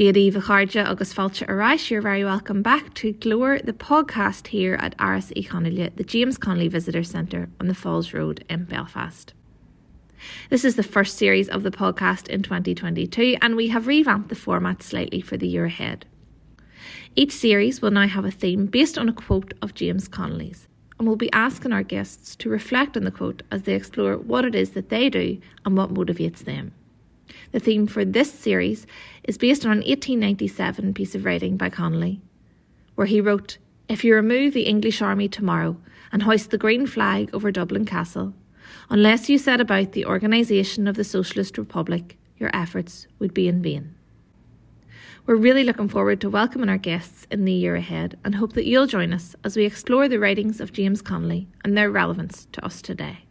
Giadí Vicharja agus Falcha Arais, you're very welcome back to Glór, the podcast here at Áras Uí Chonghaile, the James Connolly Visitor Centre on the Falls Road in Belfast. This is the first series of the podcast in 2022, and we have revamped the format slightly for the year ahead. Each series will now have a theme based on a quote of James Connolly's, and we'll be asking our guests to reflect on the quote as they explore what it is that they do and what motivates them. The theme for this series is based on an 1897 piece of writing by Connolly, where he wrote, If you remove the English army tomorrow and hoist the green flag over Dublin Castle, unless you set about the organisation of the Socialist Republic, your efforts would be in vain. We're really looking forward to welcoming our guests in the year ahead and hope that you'll join us as we explore the writings of James Connolly and their relevance to us today.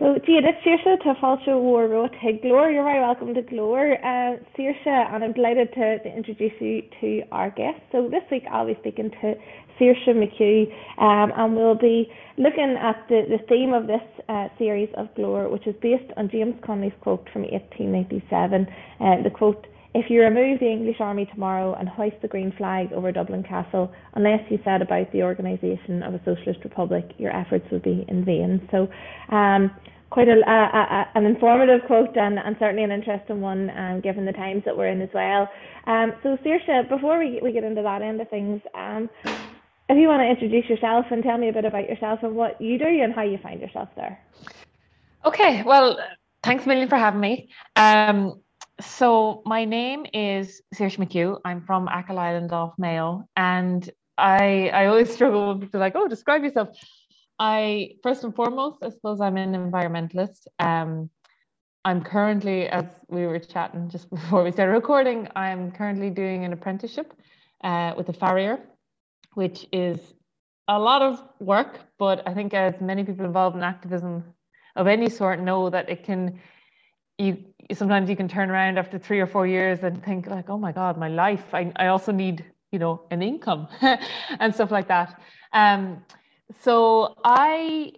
So it's Saoirse to Falcha War Road to Glór. You're very welcome to Glór. Uh, Saoirse, and I'm delighted to, to introduce you to our guest. So this week I'll be speaking to Saoirse McHugh, um, and we'll be looking at the, the theme of this uh, series of Glór, which is based on James Connolly's quote from 1897. Uh, the quote if you remove the English army tomorrow and hoist the green flag over Dublin Castle, unless you set about the organisation of a socialist republic, your efforts would be in vain. So, um, quite a, a, a, an informative quote and, and certainly an interesting one, um, given the times that we're in as well. Um, so, Saoirse, before we, we get into that end of things, um, if you want to introduce yourself and tell me a bit about yourself and what you do and how you find yourself there. Okay, well, thanks a million for having me. Um, so my name is Saoirse McHugh. I'm from Achill Island off Mayo, and I I always struggle with people like, oh, describe yourself. I first and foremost, I suppose I'm an environmentalist. Um, I'm currently, as we were chatting just before we started recording, I'm currently doing an apprenticeship uh, with a farrier, which is a lot of work, but I think as many people involved in activism of any sort know that it can you sometimes you can turn around after three or four years and think like oh my god my life. I, I also need you know an income and stuff like that. Um, so i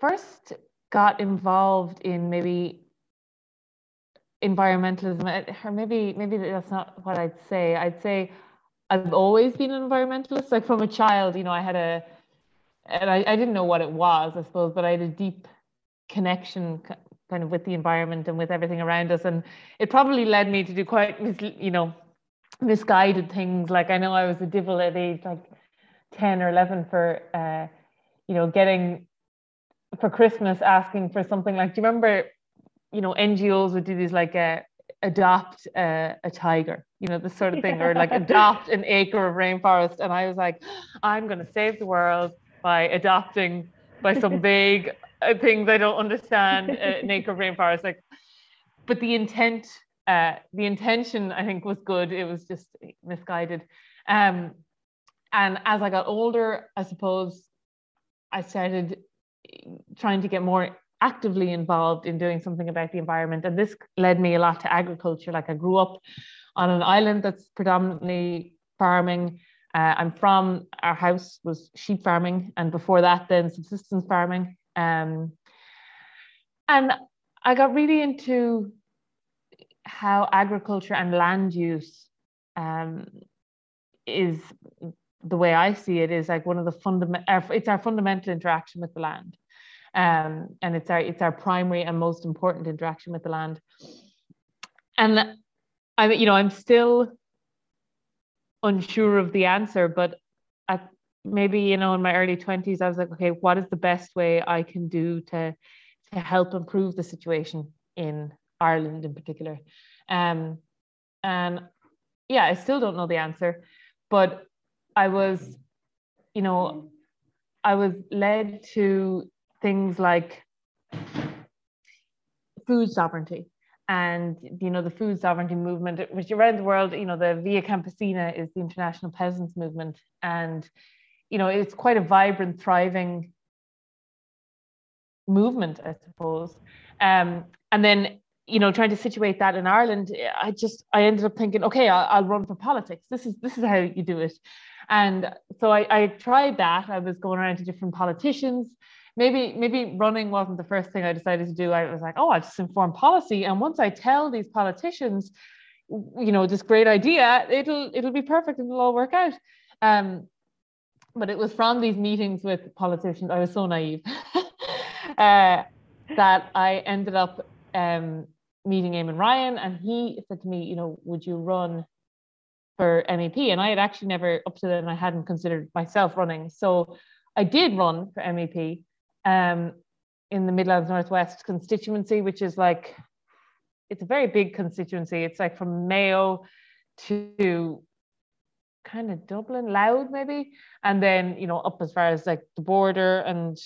first got involved in maybe environmentalism or maybe maybe that's not what i'd say. I'd say i've always been an environmentalist. Like from a child you know i had a and I, I didn't know what it was i suppose but i had a deep connection kind of with the environment and with everything around us. And it probably led me to do quite, you know, misguided things. Like I know I was a devil at age like 10 or 11 for, uh, you know, getting for Christmas asking for something like, do you remember, you know, NGOs would do these like uh, adopt uh, a tiger, you know, this sort of thing, or like adopt an acre of rainforest. And I was like, I'm going to save the world by adopting by some vague uh, things I don't understand uh, native rainforest. Like, but the intent, uh, the intention, I think was good. It was just misguided. Um, and as I got older, I suppose I started trying to get more actively involved in doing something about the environment. And this led me a lot to agriculture. Like I grew up on an island that's predominantly farming. Uh, I'm from, our house was sheep farming, and before that, then subsistence farming. Um, and I got really into how agriculture and land use um, is the way I see it is like one of the fundamental. It's our fundamental interaction with the land, um, and it's our it's our primary and most important interaction with the land. And I, you know, I'm still unsure of the answer, but maybe you know in my early 20s i was like okay what is the best way i can do to to help improve the situation in ireland in particular? Um and yeah i still don't know the answer but i was you know i was led to things like food sovereignty and you know the food sovereignty movement which around the world you know the via campesina is the international peasants movement. And you know it's quite a vibrant thriving movement i suppose. Um, and then you know trying to situate that in ireland i just i ended up thinking okay I'll, I'll run for politics. This is this is how you do it. And so I, I tried that. I was going around to different politicians. Maybe maybe running wasn't the first thing i decided to do. I was like oh i just inform policy. And once i tell these politicians you know, this great idea, it'll it'll be perfect and it'll all work out. Um, but it was from these meetings with politicians. I was so naive uh, that I ended up um, meeting Eamon Ryan, and he said to me, you know, would you run for MEP? And I had actually never, up to then, I hadn't considered myself running. So I did run for MEP um, in the Midlands Northwest constituency, which is like, it's a very big constituency. It's like from Mayo to kind of Dublin, Louth maybe, and then you know up as far as like the border, and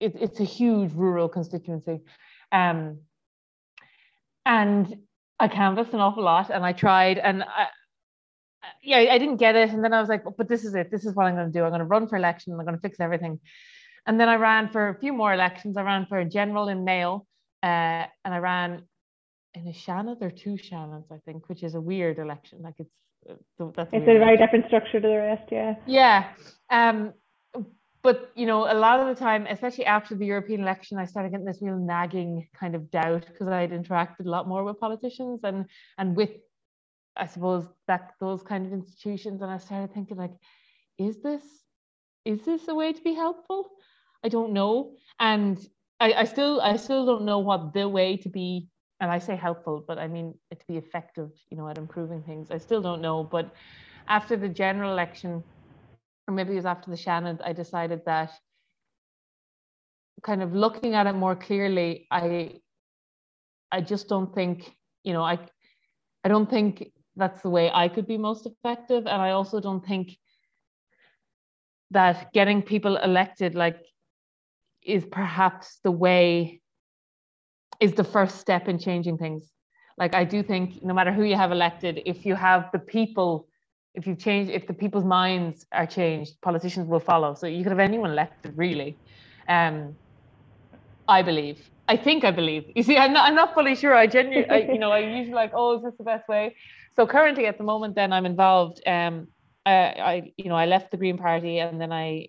it, it's a huge rural constituency. Um, and I canvassed an awful lot, and I tried, and I, yeah, I didn't get it. And then I was like, but this is it. This is what I'm going to do. I'm going to run for election. And I'm going to fix everything. And then I ran for a few more elections. I ran for a general in Mayo, uh, and I ran in a Seanad or two Seanads, I think, which is a weird election. Like it's that's it's a very different structure to the rest. Yeah. Yeah. Um, but you know, a lot of the time, especially after the European election, I started getting this real nagging kind of doubt because I'd interacted a lot more with politicians and and with I suppose that those kind of institutions, and I started thinking like, is this is this a way to be helpful? I don't know, and I, I still I still don't know what the way to be, and I say helpful, but I mean it to be effective, you know, at improving things. I still don't know, but after the general election, or maybe it was after the Seanad, I decided that kind of looking at it more clearly, I I just don't think, you know, I I don't think that's the way I could be most effective. And I also don't think that getting people elected like is perhaps the way is the first step in changing things. Like I do think no matter who you have elected, if you have the people, if you change, if the people's minds are changed, politicians will follow. So you could have anyone elected really. Um, I believe. I think I believe. You see, I'm not. I'm not fully sure. I genuinely, you know, I usually like, oh, is this the best way? so currently at the moment then i'm involved um I, I you know i left the green party and then i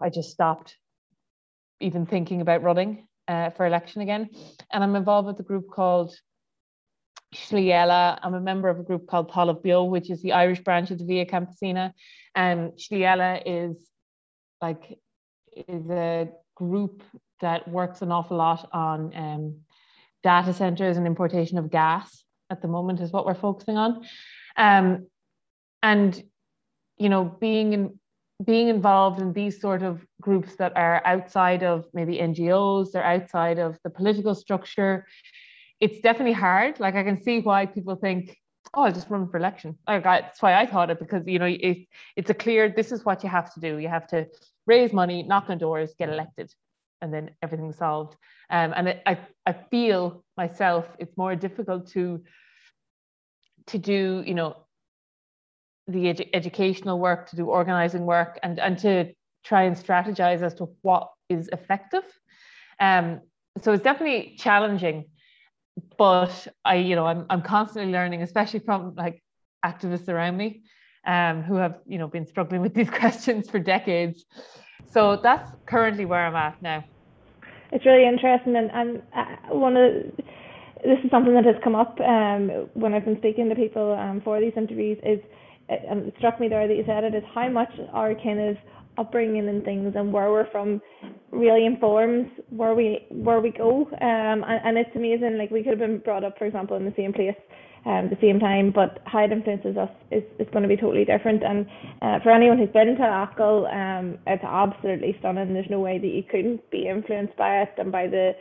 i just stopped even thinking about running uh, for election again and i'm involved with a group called Slí Eile. I'm a member of a group called Talamh Beo, which is the Irish branch of the Via Campesina. And Slí Eile is like is a group that works an awful lot on um, data centers and importation of gas at the moment is what we're focusing on. Um, and you know, being in being involved in these sort of groups that are outside of maybe NGOs, they're outside of the political structure. It's definitely hard. Like I can see why people think, oh, I'll just run for election. Like I, that's why I thought it because you know it, it's a clear. This is what you have to do. You have to raise money, knock on doors, get elected, and then everything's solved. Um, and I I feel myself it's more difficult to to do, you know, the edu- educational work, to do organizing work, and and to try and strategize as to what is effective. Um, so it's definitely challenging, but I, you know, I'm I'm constantly learning, especially from like activists around me, um, who have you know been struggling with these questions for decades. So that's currently where I'm at now. It's really interesting, and and uh, one of this is something that has come up um, when I've been speaking to people um, for these interviews. Is and it struck me there that you said it is how much our kind of upbringing and things and where we're from really informs where we where we go. Um, and, and it's amazing. Like we could have been brought up, for example, in the same place. Um, the same time, but how it influences us is, is going to be totally different. And uh, for anyone who's been to Achill, um, it's absolutely stunning. There's no way that you couldn't be influenced by it and by the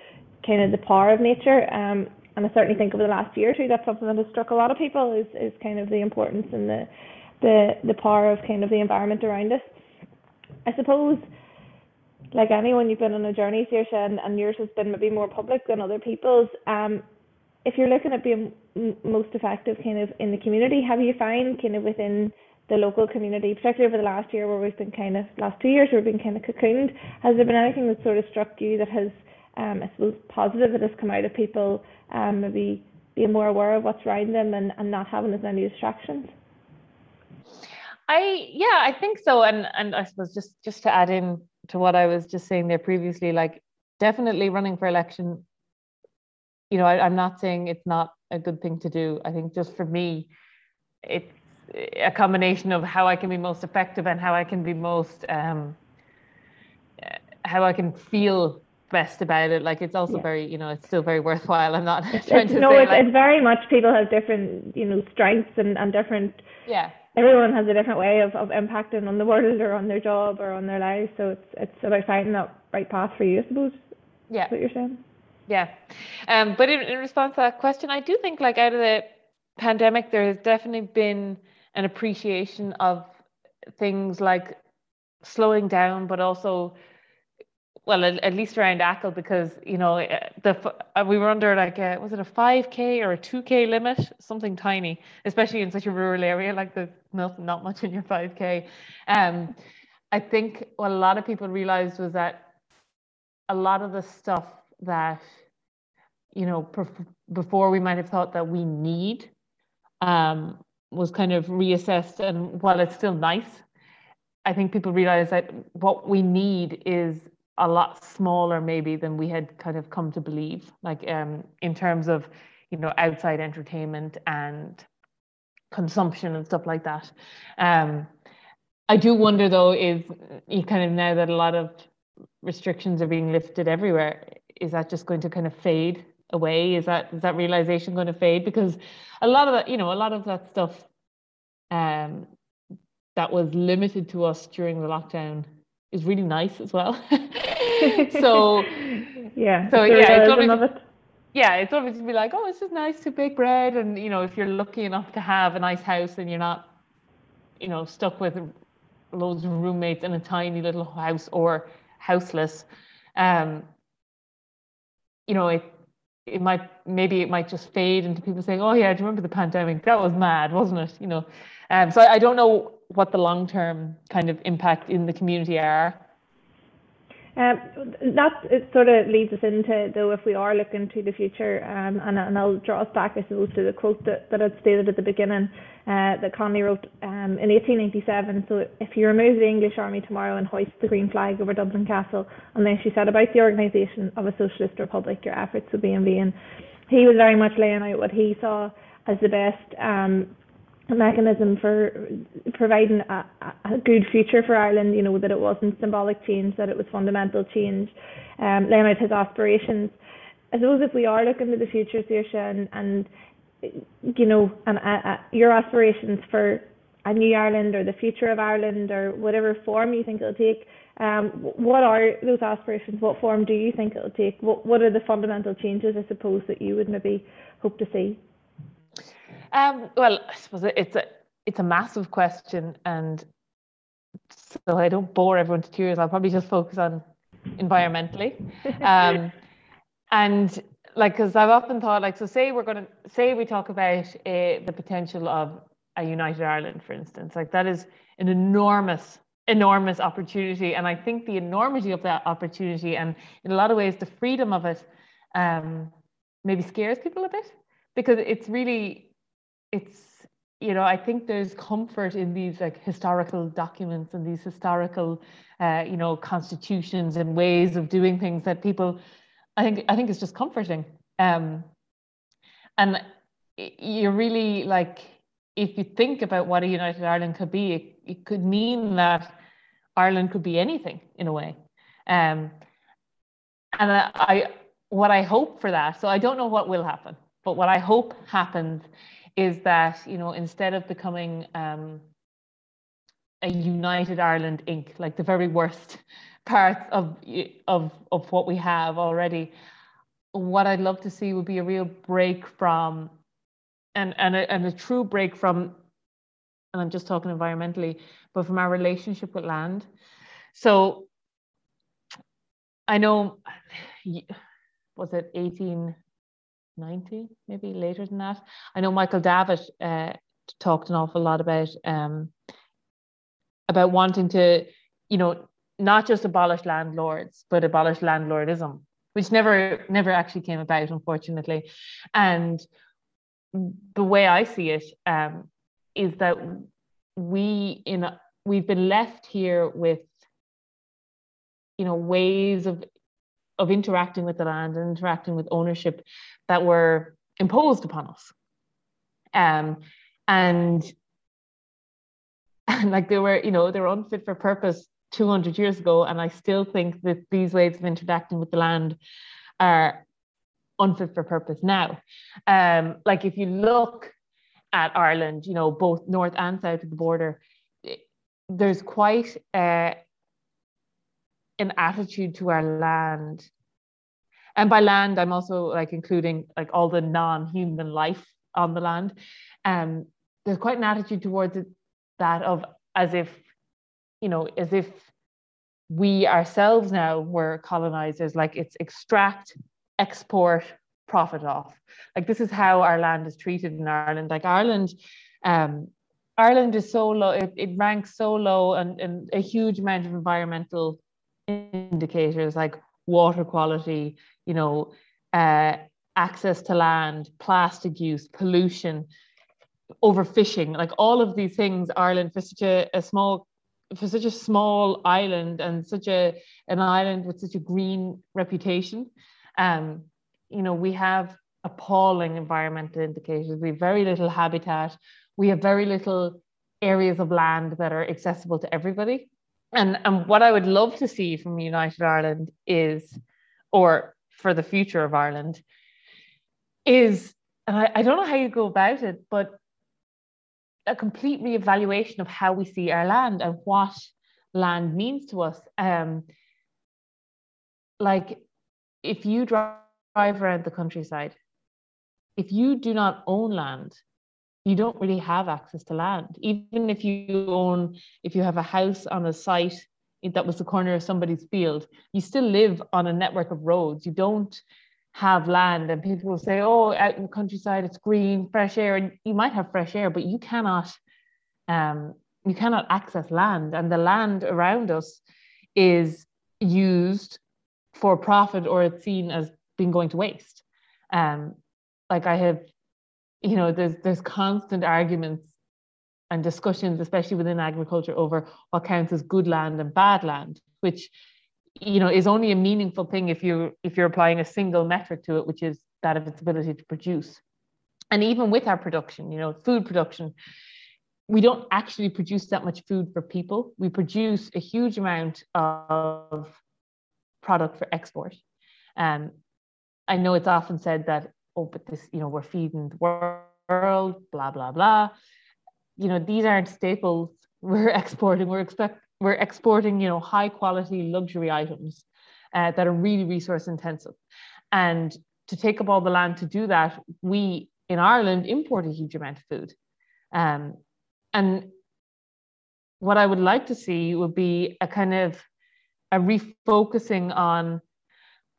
kind of the power of nature. Um, and I certainly think over the last year or two, that's something that has struck a lot of people is, is kind of the importance and the, the the power of kind of the environment around us. I suppose, like anyone, you've been on a journey, Saoirse, and, and yours has been maybe more public than other people's. Um, if you're looking at being m- most effective kind of in the community, have you found kind of within the local community, particularly over the last year where we've been kind of, last two years we've been kind of cocooned, has there been anything that sort of struck you that has um, I suppose, positive that has come out of people um, maybe being more aware of what's around them and, and not having as many distractions? I yeah, I think so. And and I suppose just just to add in to what I was just saying there previously, like definitely running for election. You know, I, I'm not saying it's not a good thing to do. I think just for me, it's a combination of how I can be most effective and how I can be most um, how I can feel best about it. Like it's also yeah. very, you know, it's still very worthwhile. I'm not it's, trying to no, say it's, like, it's very much people have different, you know, strengths and, and different. Yeah. Everyone has a different way of, of impacting on the world or on their job or on their lives. So it's it's about finding that right path for you, I suppose. Yeah. what you're saying. Yeah. Um, but in, in response to that question, I do think like out of the pandemic, there has definitely been an appreciation of things like slowing down, but also well, at, at, least around Achill, because you know uh, the uh, we were under like a, was it a five k or a two k limit, something tiny, especially in such a rural area like the not not much in your five k. Um, I think what a lot of people realized was that a lot of the stuff that you know before we might have thought that we need um, was kind of reassessed, and while it's still nice, I think people realize that what we need is a lot smaller maybe than we had kind of come to believe like um in terms of you know outside entertainment and consumption and stuff like that. Um i do wonder though is you kind of now that a lot of restrictions are being lifted everywhere is that just going to kind of fade away? Is that is that realization going to fade? Because a lot of that you know a lot of that stuff um that was limited to us during the lockdown is really nice as well. so yeah, so yeah, it's lovely, it. yeah, it's lovely to be like, oh, it's just nice to bake bread, and you know, if you're lucky enough to have a nice house and you're not, you know, stuck with loads of roommates in a tiny little house or houseless, um, you know, it it might maybe it might just fade into people saying, oh yeah, do you remember the pandemic? That was mad, wasn't it? You know, um, so I, I don't know what the long term kind of impact in the community are? Um, that sort of leads us into though if we are looking to the future, um, and, I'll draw us back, I suppose, to the quote that, I'd stated at the beginning uh, that Connolly wrote um, in 1887. So if you remove the English army tomorrow and hoist the green flag over Dublin Castle, and then she said about the organisation of a socialist republic, your efforts would be in vain. He was very much laying out what he saw as the best mechanism for providing a, a, good future for Ireland, you know, that it wasn't symbolic change, that it was fundamental change, um, laying out his aspirations. I suppose if we are looking to the future, Saoirse, and, and you know, and uh, uh, your aspirations for a new Ireland or the future of Ireland or whatever form you think it'll take, um, what are those aspirations? What form do you think it'll take? What, what are the fundamental changes, I suppose, that you would maybe hope to see? Um, well, I suppose it's a it's a massive question, and so I don't bore everyone to tears. I'll probably just focus on environmentally, um, and like because I've often thought like so. Say we're going to say we talk about uh, the potential of a united Ireland, for instance. Like that is an enormous enormous opportunity and i think the enormity of that opportunity and in a lot of ways the freedom of it um, maybe scares people a bit because it's really it's you know i think there's comfort in these like historical documents and these historical uh, you know constitutions and ways of doing things that people i think i think it's just comforting. Um and you're really like if you think about what a united ireland could be it, it could mean that ireland could be anything in a way. Um and I what i hope for that so i don't know what will happen but what i hope happens is that you know instead of becoming um, a united Ireland Inc., like the very worst parts of of of what we have already, what I'd love to see would be a real break from, and and a, and a true break from, and I'm just talking environmentally, but from our relationship with land. So I know, was it 18? 90, maybe later than that. I know Michael Davitt uh, talked an awful lot about um, about wanting to, you know, not just abolish landlords, but abolish landlordism, which never never actually came about, unfortunately. And the way I see it um, is that we in we've been left here with you know ways of of interacting with the land and interacting with ownership that were imposed upon us. Um, and, and like they were, you know, they were unfit for purpose 200 years ago. And I still think that these ways of interacting with the land are unfit for purpose now. Um, like if you look at Ireland, you know, both north and south of the border, there's quite uh, an attitude to our land. And by land, I'm also like including like all the non-human life on the land. Um, there's quite an attitude towards it that of as if, you know, as if we ourselves now were colonizers, like it's extract, export, profit off. Like this is how our land is treated in Ireland. Like Ireland, um, Ireland is so low, it, it ranks so low and, and a huge amount of environmental indicators like water quality, you know, uh, access to land, plastic use, pollution, overfishing, like all of these things, Ireland for such a, a small for such a small island and such a an island with such a green reputation, um, you know, we have appalling environmental indicators. We have very little habitat. We have very little areas of land that are accessible to everybody. And, and what I would love to see from United Ireland is, or for the future of Ireland, is, and I, I don't know how you go about it, but a complete reevaluation of how we see our land and what land means to us. Um, like if you drive around the countryside, if you do not own land, you don't really have access to land. Even if you own, if you have a house on a site that was the corner of somebody's field, you still live on a network of roads. You don't have land. And people will say, oh, out in the countryside, it's green, fresh air. And you might have fresh air, but you cannot, um, you cannot access land. And the land around us is used for profit or it's seen as being going to waste. Um, like I have you know there's there's constant arguments and discussions especially within agriculture over what counts as good land and bad land which you know is only a meaningful thing if you if you're applying a single metric to it which is that of its ability to produce. And even with our production you know food production we don't actually produce that much food for people. We produce a huge amount of product for export. Um, i know it's often said that oh, but this, you know, we're feeding the world, blah, blah, blah. You know, these aren't staples we're exporting. We're expect we're exporting, you know, high quality luxury items uh, that are really resource intensive. And to take up all the land to do that, we in Ireland import a huge amount of food. Um, and what I would like to see would be a kind of a refocusing on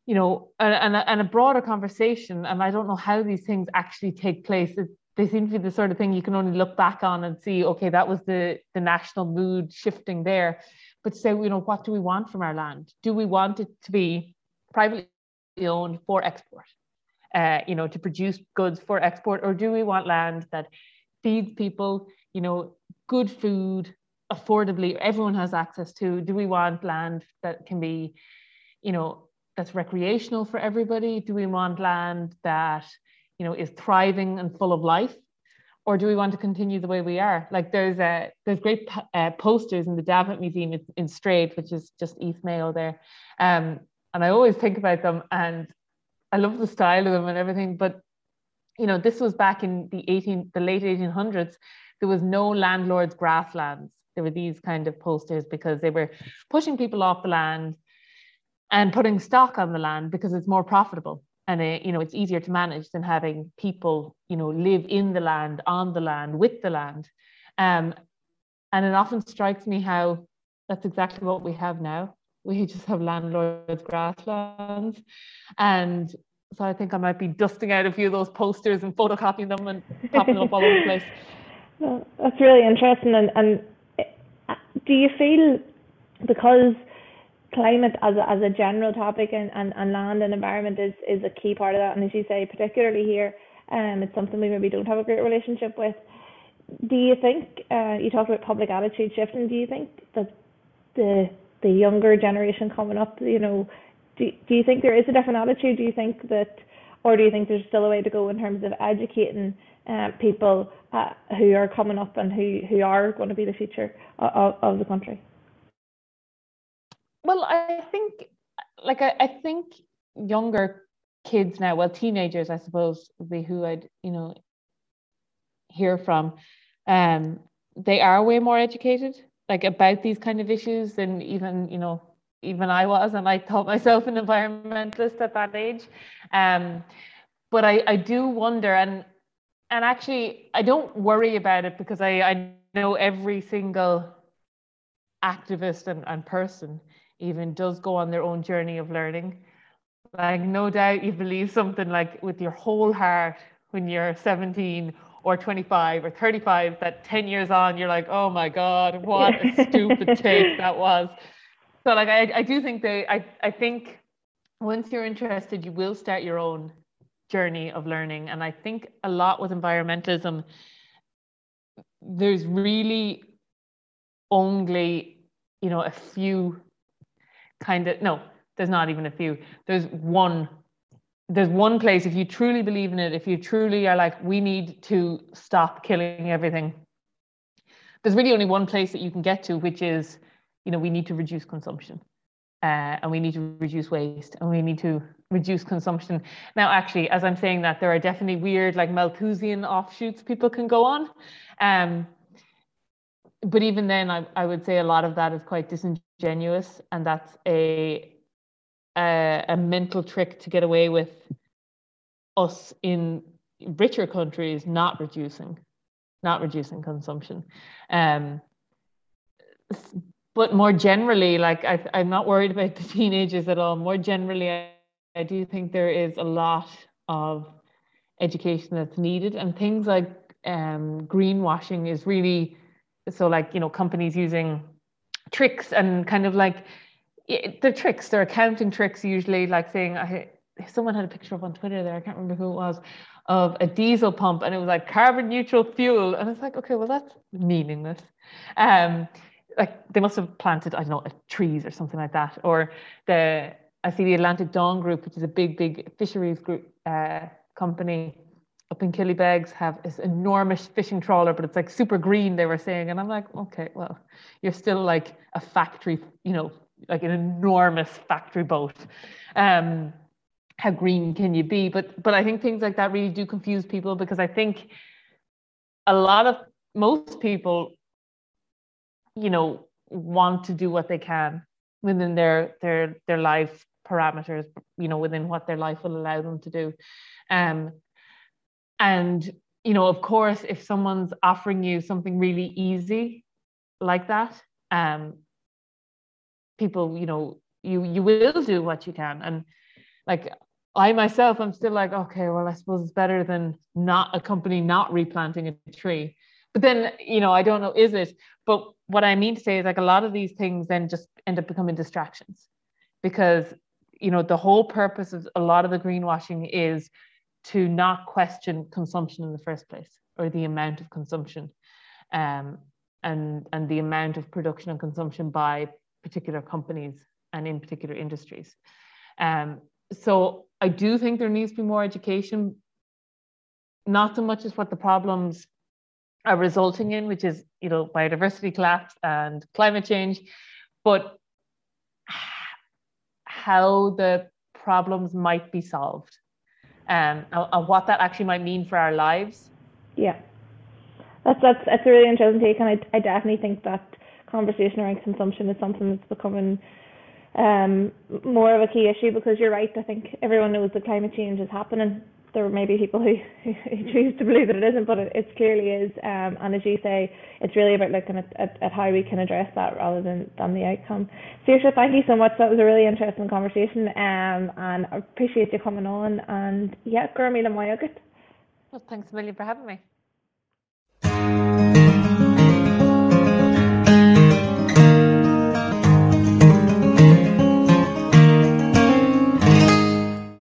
you know, and, and a broader conversation. And I don't know how these things actually take place. It, they seem to be the sort of thing you can only look back on and see, okay, that was the, the national mood shifting there. But say, you know, what do we want from our land? Do we want it to be privately owned for export? Uh, you know, to produce goods for export, or do we want land that feeds people, you know, good food affordably, everyone has access to? Do we want land that can be, you know, that's recreational for everybody? Do we want land that you know is thriving and full of life, or do we want to continue the way we are? Like there's a there's great uh, posters in the Davitt Museum in, in Straide, which is just East Mayo there, um, and I always think about them and I love the style of them and everything. But you know, this was back in the 18 the late 1800s. There was no landlord's grasslands. There were these kind of posters because they were pushing people off the land and putting stock on the land because it's more profitable. And it, you know it's easier to manage than having people you know live in the land on the land with the land. Um, and it often strikes me how that's exactly what we have now. We just have landlords grasslands. And so i think i might be dusting out a few of those posters and photocopying them and popping them up all over the place. That's really interesting. And, and uh, do you feel because climate as a, as a general topic and, and, and land and environment is, is a key part of that. And as you say, particularly here, um, it's something we maybe don't have a great relationship with. Do you think, uh, you talked about public attitude shifting, do you think that the the younger generation coming up, you know, do, do you think there is a different attitude? Do you think that or do you think there's still a way to go in terms of educating uh, people uh, who are coming up and who, who are going to be the future of, of the country? Well, I think, like, I, I think younger kids now, well, teenagers, I suppose, would be who I'd, you know, hear from. Um, they are way more educated, like about these kind of issues than even, you know, even I was, and I thought myself an environmentalist at that age. Um, but I, I do wonder, and and actually, I don't worry about it because I, I know every single activist and, and person even does go on their own journey of learning. Like, no doubt you believe something like with your whole heart when you're 17 or 25 or 35 that 10 years on you're like oh my god what a stupid take that was so like I, I do think they I, I think once you're interested you will start your own journey of learning and i think a lot with environmentalism there's really only you know a few kind of no there's not even a few. There's one there's one place if you truly believe in it if you truly are like we need to stop killing everything. There's really only one place that you can get to which is you know we need to reduce consumption. Uh, and we need to reduce waste and we need to reduce consumption. Now actually as i'm saying that there are definitely weird like malthusian offshoots people can go on. Um, but even then I, I would say a lot of that is quite disingenuous and that's a a, a mental trick to get away with us in richer countries not reducing not reducing consumption. Um, but more generally like I, i'm not worried about the teenagers at all. More generally I, I do think there is a lot of education that's needed and things like um, greenwashing is really so like you know companies using tricks and kind of like the tricks, they're accounting tricks usually, like saying, I, someone had a picture of on Twitter there, I can't remember who it was, of a diesel pump and it was like carbon neutral fuel. And it's like, okay, well, that's meaningless. Um, like they must have planted, I don't know, trees or something like that. Or the, I see the Atlantic Dawn Group, which is a big, big fisheries group uh, company up in Killybegs, have this enormous fishing trawler, but it's like super green, they were saying. And I'm like, okay, well, you're still like a factory, you know, like an enormous factory boat. Um, how green can you be? But but I think things like that really do confuse people because I think a lot of most people, you know, want to do what they can within their their their life parameters, you know, within what their life will allow them to do. Um, and you know, of course, if someone's offering you something really easy like that, um, people you know you you will do what you can. And like I myself I'm still like okay well I suppose it's better than not a company not replanting a tree. But then you know I don't know is it? But what I mean to say is like a lot of these things then just end up becoming distractions. Because you know the whole purpose of a lot of the greenwashing is to not question consumption in the first place or the amount of consumption um, and and the amount of production and consumption by particular companies and in particular industries. Um, so I do think there needs to be more education, not so much as what the problems are resulting in, which is you know biodiversity collapse and climate change, but how the problems might be solved um, and what that actually might mean for our lives. Yeah, that's that's that's a really interesting take, and I, I definitely think that conversation around consumption is something that's becoming um, more of a key issue because you're right. I think everyone knows that climate change is happening. There may be people who, who choose to believe that it isn't, but it, it clearly is. Um, and as you say, it's really about looking at, at, at, how we can address that rather than, than the outcome. Saoirse, thank you so much. That was a really interesting conversation. Um, and I appreciate you coming on. And yeah, Gurmila Moyagut. Well, thanks a million for having me.